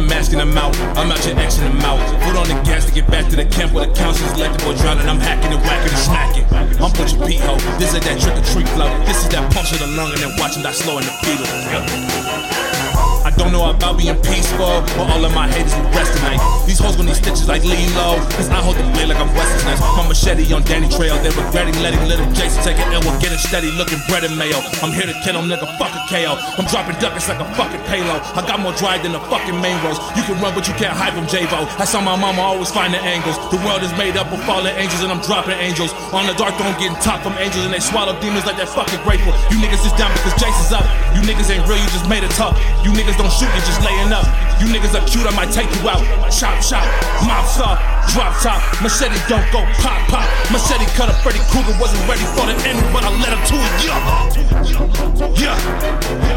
the mask and I'm out. I'm out your X and I'm out. Foot on the gas to get back to the camp where the council's the boy drowning. I'm hacking and whacking and smacking. I'm butcher Pete ho. This is that trick or treat flow. This is that punch of the lung and then watching that slow in the pedal. Know about being peaceful, but all of my haters will rest tonight. These hoes gon' need stitches like low, cause I hold the blade like I'm Wesley Snipes. My machete on Danny Trejo, they regretting letting little Jason take it and we're getting steady looking bread and mayo. I'm here to kill them, nigga, fuck a KO. I'm dropping duckets like a fucking payload. I got more drive than the fucking main roads. You can run, but you can't hide from J-Vo. I saw my mama always find the angles. The world is made up of fallen angels, and I'm dropping angels. On the dark throne, getting top from angels, and they swallow demons like they're fucking grateful. You niggas is down because Jason's up. You niggas ain't real, you just made it tough. You niggas don't shoot, you just laying up. You niggas are cute, I might take you out. Chop, chop, mob saw, drop top. Machete don't go pop, pop. Machete cut up Freddy Krueger, wasn't ready for the end, but I let him to it. Yeah, yeah.